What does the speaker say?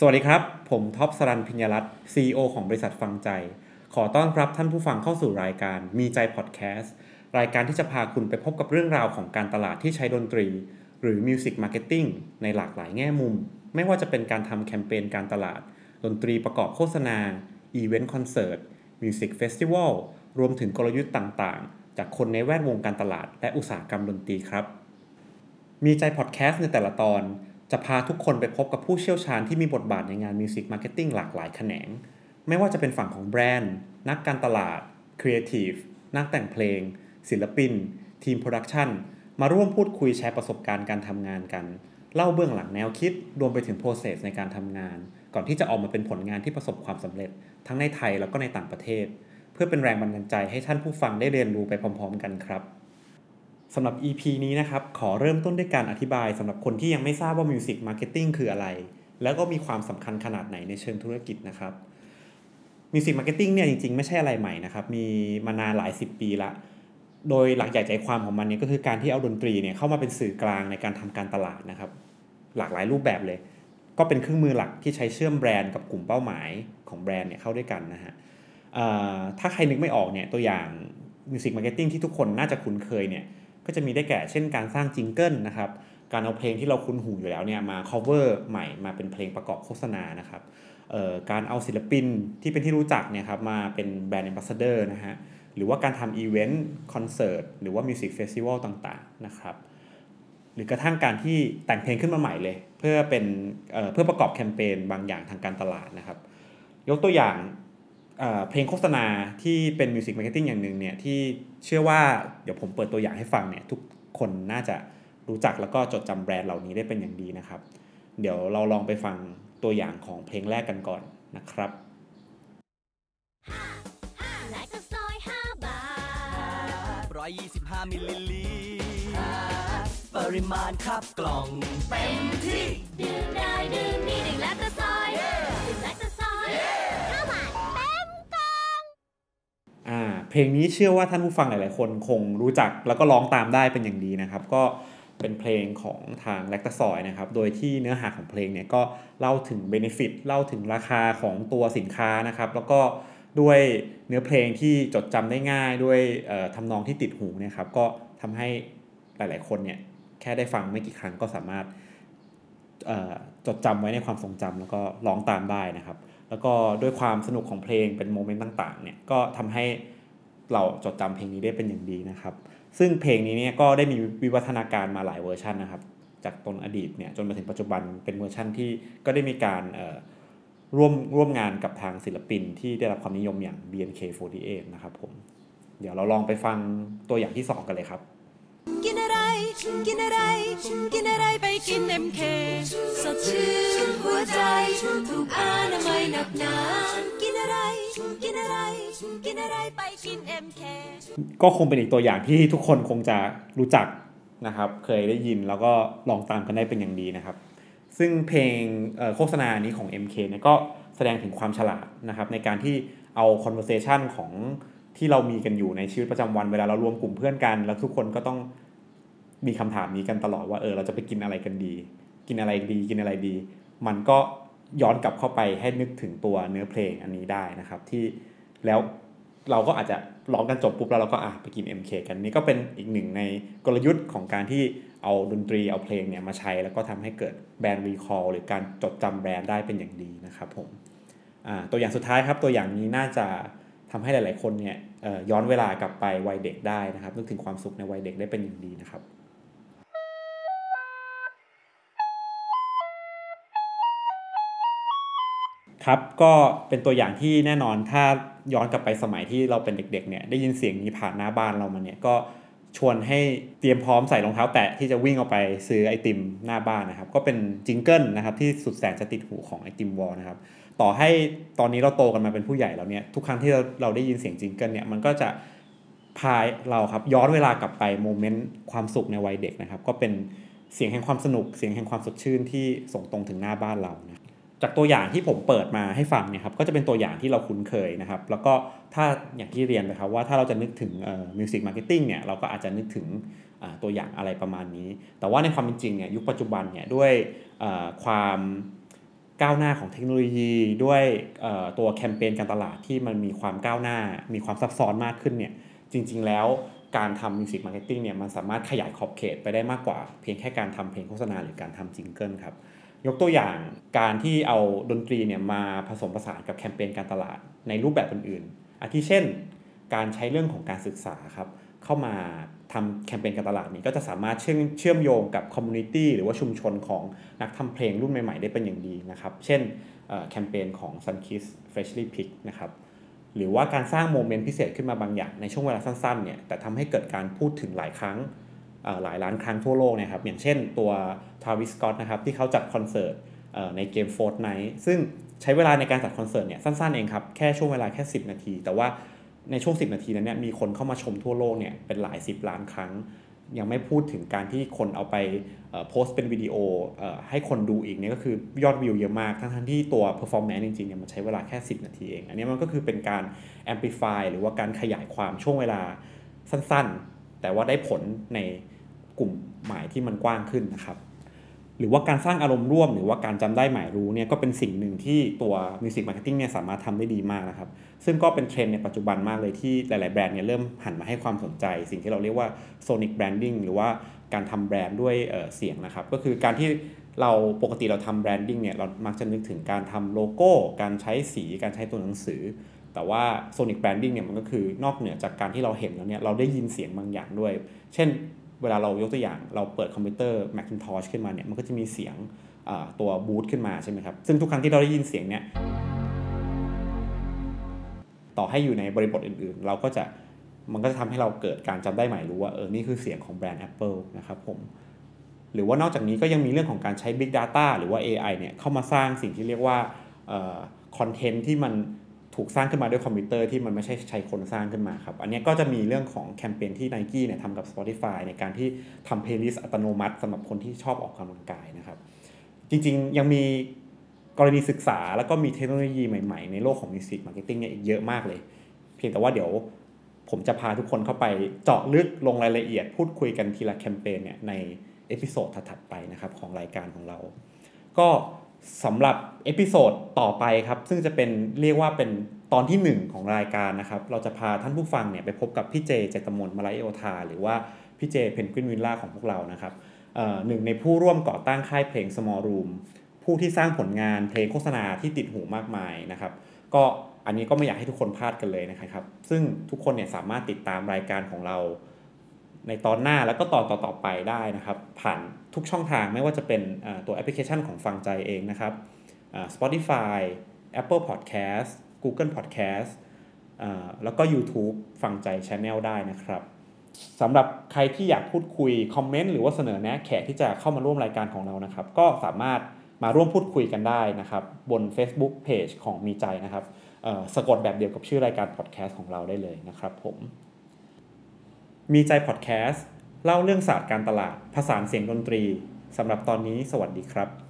สวัสดีครับ ผมท็อปสรันพิญญรัตน์ CEO ของบริษัทฟังใจ ขอต้อนรับท่านผู้ฟังเข้าสู่รายการมีใจพอดแคสต์ รายการที่จะพาคุณไปพบกับเรื่องราวของการตลาดที่ใช้ดนตรี หรือ music marketing ในหลากหลายแง่มุม ไม่ว่าจะเป็นการทำแคมเปญการตลาด ดนตรีประกอบโฆษณา อีเวนต์คอนเสิร์ต music festival รวมถึงกลยุทธ์ต่างๆ จากคนในแวดวงการตลาด และอุตสาหกรรมดนตรีครับ มีใจพอดแคสต์ในแต่ละตอน จะพาทุกคนไปพบกับผู้เชี่ยวชาญที่มีบทบาทในงาน music marketing หลากหลายแขนง ไม่ว่าจะเป็นฝั่งของแบรนด์ นักการตลาดครีเอทีฟนักแต่งเพลง ศิลปิน ทีมโปรดักชันมาร่วมพูดคุยแชร์ประสบการณ์การทำงานกัน เล่าเบื้องหลังแนวคิด รวมไปถึง process ในการทำงาน ก่อนที่จะออกมาเป็นผลงานที่ประสบความสำเร็จ ทั้งในไทยแล้วก็ในต่างประเทศ เพื่อเป็นแรงบันดาลใจให้ท่านผู้ฟังได้เรียนรู้ไปพร้อม ๆ กันครับ สำหรับ EP นี้นะครับ ขอเริ่มต้นด้วยการอธิบายสำหรับคนที่ยังไม่ทราบว่า Music Marketing คืออะไร แล้วก็มีความสำคัญขนาดไหนในเชิงธุรกิจนะครับ Music Marketing เนี่ยจริงๆ ไม่ใช่อะไรใหม่นะครับ มีมานานหลาย 10 ปีละ โดยหลักใหญ่ใจความของมันเนี่ยก็คือการที่เอาดนตรีเนี่ยเข้ามาเป็นสื่อกลางในการทำการตลาดนะครับ หลากหลายรูปแบบเลย ก็เป็นเครื่องมือหลักที่ใช้เชื่อมแบรนด์กับกลุ่มเป้าหมายของแบรนด์เนี่ยเข้าด้วยกันนะฮะถ้าใครนึกไม่ออกเนี่ยตัวอย่าง Music Marketing ที่ทุกคนน่าจะคุ้นเคยเนี่ย ก็จะมีได้แก่เช่นการสร้าง jingle นะครับการเอาเพลงที่เราคุ้นหูอยู่แล้วเนี่ยมา cover ใหม่มาเป็นเพลงประกอบโฆษณานะครับการเอาศิลปินที่เป็นที่รู้จักเนี่ยครับมาเป็นแบรนด์ a อ b a s s a d o r นะฮะหรือว่าการทำอีเวนต์คอนเสิร์ตหรือว่า music festival ต่างๆนะครับหรือกระทั่งการที่แต่งเพลงขึ้นมาใหม่เลย เพื่อเป็นเพื่อประกอบแคมเปญบางอย่างทางการตลาดนะครับ ยกตัวอย่าง เพลงโฆษณาที่เป็น music marketing อย่างหนึ่งเนี่ยที่เชื่อว่าเดี๋ยวผมเปิดตัวอย่างให้ฟังเนี่ยทุกคนน่าจะรู้จักแล้วก็จดจำแบรนด์เหล่านี้ได้เป็นอย่างดีนะครับ เดี๋ยวเราลองไปฟังตัวอย่างของเพลงแรกกันก่อนนะครับร้อยยี่สิบห้ามิลลิลิตรปริมาณครับกล่องเต็มที่ดื่มได้ดื่มนี่หนึ่งแลคตาซอยดื่มแลคต เพลงนี้เชื่อว่าท่านผู้ฟังหลาย ๆ คนคงรู้จักแล้วก็ร้องตามได้เป็นอย่างดีนะครับ ก็เป็นเพลงของทางแลคตาซอยนะครับ โดยที่เนื้อหาของเพลงเนี่ยก็เล่าถึงเบนฟิตเล่าถึงราคาของตัวสินค้านะครับ แล้วก็ด้วยเนื้อเพลงที่จดจำได้ง่ายด้วยทำนองที่ติดหูนะครับ ก็ทำให้หลาย ๆ คนเนี่ยแค่ได้ฟังไม่กี่ครั้งก็สามารถจดจำไว้ในความทรงจำแล้วก็ร้องตามได้นะครับ แล้วก็ด้วยความสนุกของเพลงเป็น moment ต่าง ๆ เนี่ยก็ทำให้ เราจดจำเพลงนี้ได้เป็นอย่างดีนะครับ ซึ่งเพลงนี้เนี่ยก็ได้มีวิวัฒนาการมาหลายเวอร์ชันนะครับ จากตนอดีตเนี่ยจนมาถึงปัจจุบันเป็นเวอร์ชันที่ก็ได้มีการร่วมร่วมงานกับทางศิลปินที่ได้รับความนิยมอย่าง BNK48 นะครับผม เดี๋ยวเราลองไปฟังตัวอย่างที่ 2 กันเลยครับ กินอะไร กินอะไรไปกิน MK สดชื่นหัวใจถูกอานามัยหนักหนากินอะไร กินอะไร กินอะไรไปกิน MK ก็คงเป็นอีกตัวอย่างที่ทุกคนคงจะรู้จักนะครับ เคยได้ยินแล้วก็ลองตามกันได้เป็นอย่างดีนะครับ ซึ่งเพลงโฆษณานี้ของ MK เนี่ยก็แสดงถึงความฉลาดนะครับ ในการที่เอา conversation ของที่เรามีกันอยู่ในชีวิตประจำวันเวลาเรารวมกลุ่มเพื่อนกัน แล้วทุกคนก็ต้อง มีคำถามนี้กันตลอดว่าเออเราจะไปกินอะไรกันดี กินอะไรดีกินอะไรดี มันก็ย้อนกลับเข้าไปให้นึกถึงตัวเนื้อเพลงอันนี้ได้นะครับที่แล้วเราก็อาจจะร้องกันจบปุ๊บแล้วเราก็อะไปกิน MK กันนี่ก็เป็นอีกหนึ่งในกลยุทธ์ของการที่เอาดนตรีเอาเพลงเนี่ยมาใช้แล้วก็ทำให้เกิดแบรนด์รีคอร์หรือการจดจำแบรนด์ได้เป็นอย่างดีนะครับผมตัวอย่างสุดท้ายครับตัวอย่างนี้น่าจะทำให้หลาย ๆ คนเนี่ยย้อนเวลากลับไปวัยเด็กได้นะครับนึกถึงความสุขในวัยเด็กได้เป็นอย่างดีนะครับ ครับก็เป็นตัวอย่างที่แน่นอนถ้าย้อนกลับไปสมัยที่เราเป็นเด็กๆเนี่ยได้ยินเสียงนี้ผ่านหน้าบ้านเรามาเนี่ยก็ชวนให้เตรียมพร้อมใส่รองเท้าแตะที่จะวิ่งออกไปซื้อไอติมหน้าบ้านนะครับ ก็เป็น jingle นะครับที่สุดแสนจะติดหูของไอติม Wall's นะครับ ต่อให้ตอนนี้เราโตกันมาเป็นผู้ใหญ่แล้วเนี่ยทุกครั้งที่เราเราได้ยินเสียง jingle เนี่ยมันก็จะพาเราครับย้อนเวลากลับไป moment ความสุขในวัยเด็กนะครับ ก็เป็นเสียงแห่งความสนุกเสียงแห่งความสดชื่นที่ส่งตรงถึงหน้าบ้านเรานะ จากตัวอย่างที่ผมเปิดมาให้ฟังเนี่ยครับก็จะเป็นตัวอย่างที่เราคุ้นเคยนะครับ แล้วก็ถ้าอย่างที่เรียนไปครับว่าถ้าเราจะนึกถึง music marketing เนี่ยเราก็อาจจะนึกถึงตัวอย่างอะไรประมาณนี้ แต่ว่าในความเป็นจริงเนี่ยยุคปัจจุบันเนี่ยด้วยความก้าวหน้าของเทคโนโลยีด้วยตัวแคมเปญการตลาดที่มันมีความก้าวหน้า มีความซับซ้อนมากขึ้นเนี่ยจริง ๆ แล้วการทำ music marketing เนี่ยมันสามารถขยายขอบเขตไปได้มากกว่าเพียงแค่การทำเพลงโฆษณาหรือการทำ jingle ครับ ยกตัวอย่างการที่เอาดนตรีเนี่ยมาผสมผสานกับแคมเปญการตลาดในรูปแบบอื่นๆ อาทิเช่น การใช้เรื่องของการศึกษาครับเข้ามาทำแคมเปญการตลาดนี้ก็จะสามารถเชื่อมเชื่อมโยงกับ community หรือว่าชุมชนของนักทำเพลงรุ่นใหม่ ๆ ได้เป็นอย่างดีนะครับ เช่นแคมเปญของ Sunkiss Freshly Pick นะครับหรือว่าการสร้าง moment พิเศษขึ้นมาบางอย่างในช่วงเวลาสั้นๆเนี่ยแต่ทำให้เกิดการพูดถึงหลายครั้ง หลายล้านครั้งทั่วโลกนะครับอย่างเช่นตัวทาวิสกอตนะครับที่เขาจัดคอนเสิร์ตในเกม Fortnite ซึ่งใช้เวลาในการจัดคอนเสิร์ตเนี่ยสั้นๆเองครับแค่ช่วงเวลาแค่ 10 นาที แต่ว่าในช่วง 10 นาทีนั้นเนี่ยมีคนเข้ามาชมทั่วโลกเนี่ยเป็นหลาย 10 ล้านครั้ง ยังไม่พูดถึงการที่คนเอาไปโพสต์เป็นวิดีโอให้คนดูอีกเนี่ยก็คือยอดวิวเยอะมาก ทั้งที่ตัว performance จริงๆเนี่ยมันใช้เวลาแค่ 10 นาทีเอง อันนี้มันก็คือเป็นการ amplify หรือว่าการขยายความช่วงเวลาสั้นๆ แต่ว่าได้ผลในกลุ่มหมายที่มันกว้างขึ้นนะครับ หรือว่าการสร้างอารมณ์ร่วม หรือว่าการจำได้หมายรู้เนี่ยก็เป็นสิ่งหนึ่งที่ตัว Music Marketing เนี่ยสามารถทำได้ดีมากนะครับ ซึ่งก็เป็นเทรนด์ในปัจจุบันมากเลยที่หลาย ๆ แบรนด์เนี่ยเริ่มหันมาให้ความสนใจ สิ่งที่เราเรียกว่า Sonic Branding หรือว่าการทำแบรนด์ด้วยเสียงนะครับ ก็คือการที่เราปกติเราทำ branding เนี่ยเรามักจะนึกถึงการทำโลโก้ การใช้สี การใช้ตัวหนังสือ แต่ว่า Sonic Branding เนี่ยมันก็คือนอกเหนือจากการที่เราเห็นแล้วเนี่ยเราได้ยินเสียงบางอย่างด้วย เช่นเวลาเรายกตัวอย่างเราเปิดคอมพิวเตอร์ Macintosh ขึ้นมาเนี่ยมันก็จะมีเสียงตัวบูตขึ้นมาใช่ไหมครับ ซึ่งทุกครั้งที่เราได้ยินเสียงเนี่ยต่อให้อยู่ในบริบทอื่นๆ เราก็จะมันก็จะทำให้เราเกิดการจำได้หมายรู้ว่าเออนี่คือเสียงของแบรนด์ Apple นะครับผมหรือว่านอกจากนี้ก็ยังมีเรื่องของการใช้ Big Data หรือว่า AI เนี่ยเข้ามาสร้างสิ่งที่เรียกว่าคอนเทนต์ที่มัน ถูกสร้างขึ้นมาด้วยคอมพิวเตอร์ที่มันไม่ใช่ใช้คนสร้างขึ้นมาครับ อันนี้ก็จะมีเรื่องของแคมเปญที่ n i กี้เนี่ยทำกับ Spotify ในการที่ทำ playlist อัตโนมัติสำหรับคนที่ชอบออกกำลังกายนะครับ จริงๆ ยังมีกรณีศึกษาแล้วก็มีเทคโนโลยีใหม่ๆ ในโลกของ music marketing เนี่ยอีกเยอะมากเลย เพียงแต่ว่าเดี๋ยวผมจะพาทุกคนเข้าไปเจาะลึกลงรายละเอียด พูดคุยกันทีละแคมเปญเนี่ยใน episode ถัดๆไปนะครับของรายการของเรา ก็ สำหรับ episode ต่อไปครับ ซึ่งจะเป็นเรียกว่าเป็นตอนที่ 1 ของรายการนะครับ เราจะพาท่านผู้ฟังเนี่ยไปพบกับพี่เจเจตมนต์ มละโยธา หรือว่าพี่เจ Penguin Villa ของพวกเรานะครับหนึ่งในผู้ร่วมก่อตั้งค่ายเพลง Small Room ผู้ที่สร้างผลงานเพลงโฆษณาที่ติดหูมากมายนะครับ ก็อันนี้ก็ไม่อยากให้ทุกคนพลาดกันเลยนะครับ ซึ่งทุกคนเนี่ยสามารถติดตามรายการของเรา ในตอนหน้าแล้วก็ตอนต่อๆไปได้นะครับ ผ่านทุกช่องทางไม่ว่าจะเป็นตัวแอปพลิเคชันของฟังใจเองนะครับ Spotify Apple Podcast Google Podcast แล้วก็ YouTube ฟังใจ Channel ได้นะครับสำหรับใครที่อยากพูดคุย คอมเมนต์หรือว่าเสนอแนะแขกที่จะเข้ามาร่วมรายการของเรานะครับ ก็สามารถมาร่วมพูดคุยกันได้นะครับ บน Facebook Page ของมีใจนะครับสะกดแบบเดียวกับชื่อรายการพอดแคสต์ของเราได้เลยนะครับผม มีใจพอดแคสต์ เล่าเรื่องศาสตร์การตลาด ผสานเสียงดนตรีสำหรับตอนนี้สวัสดีครับ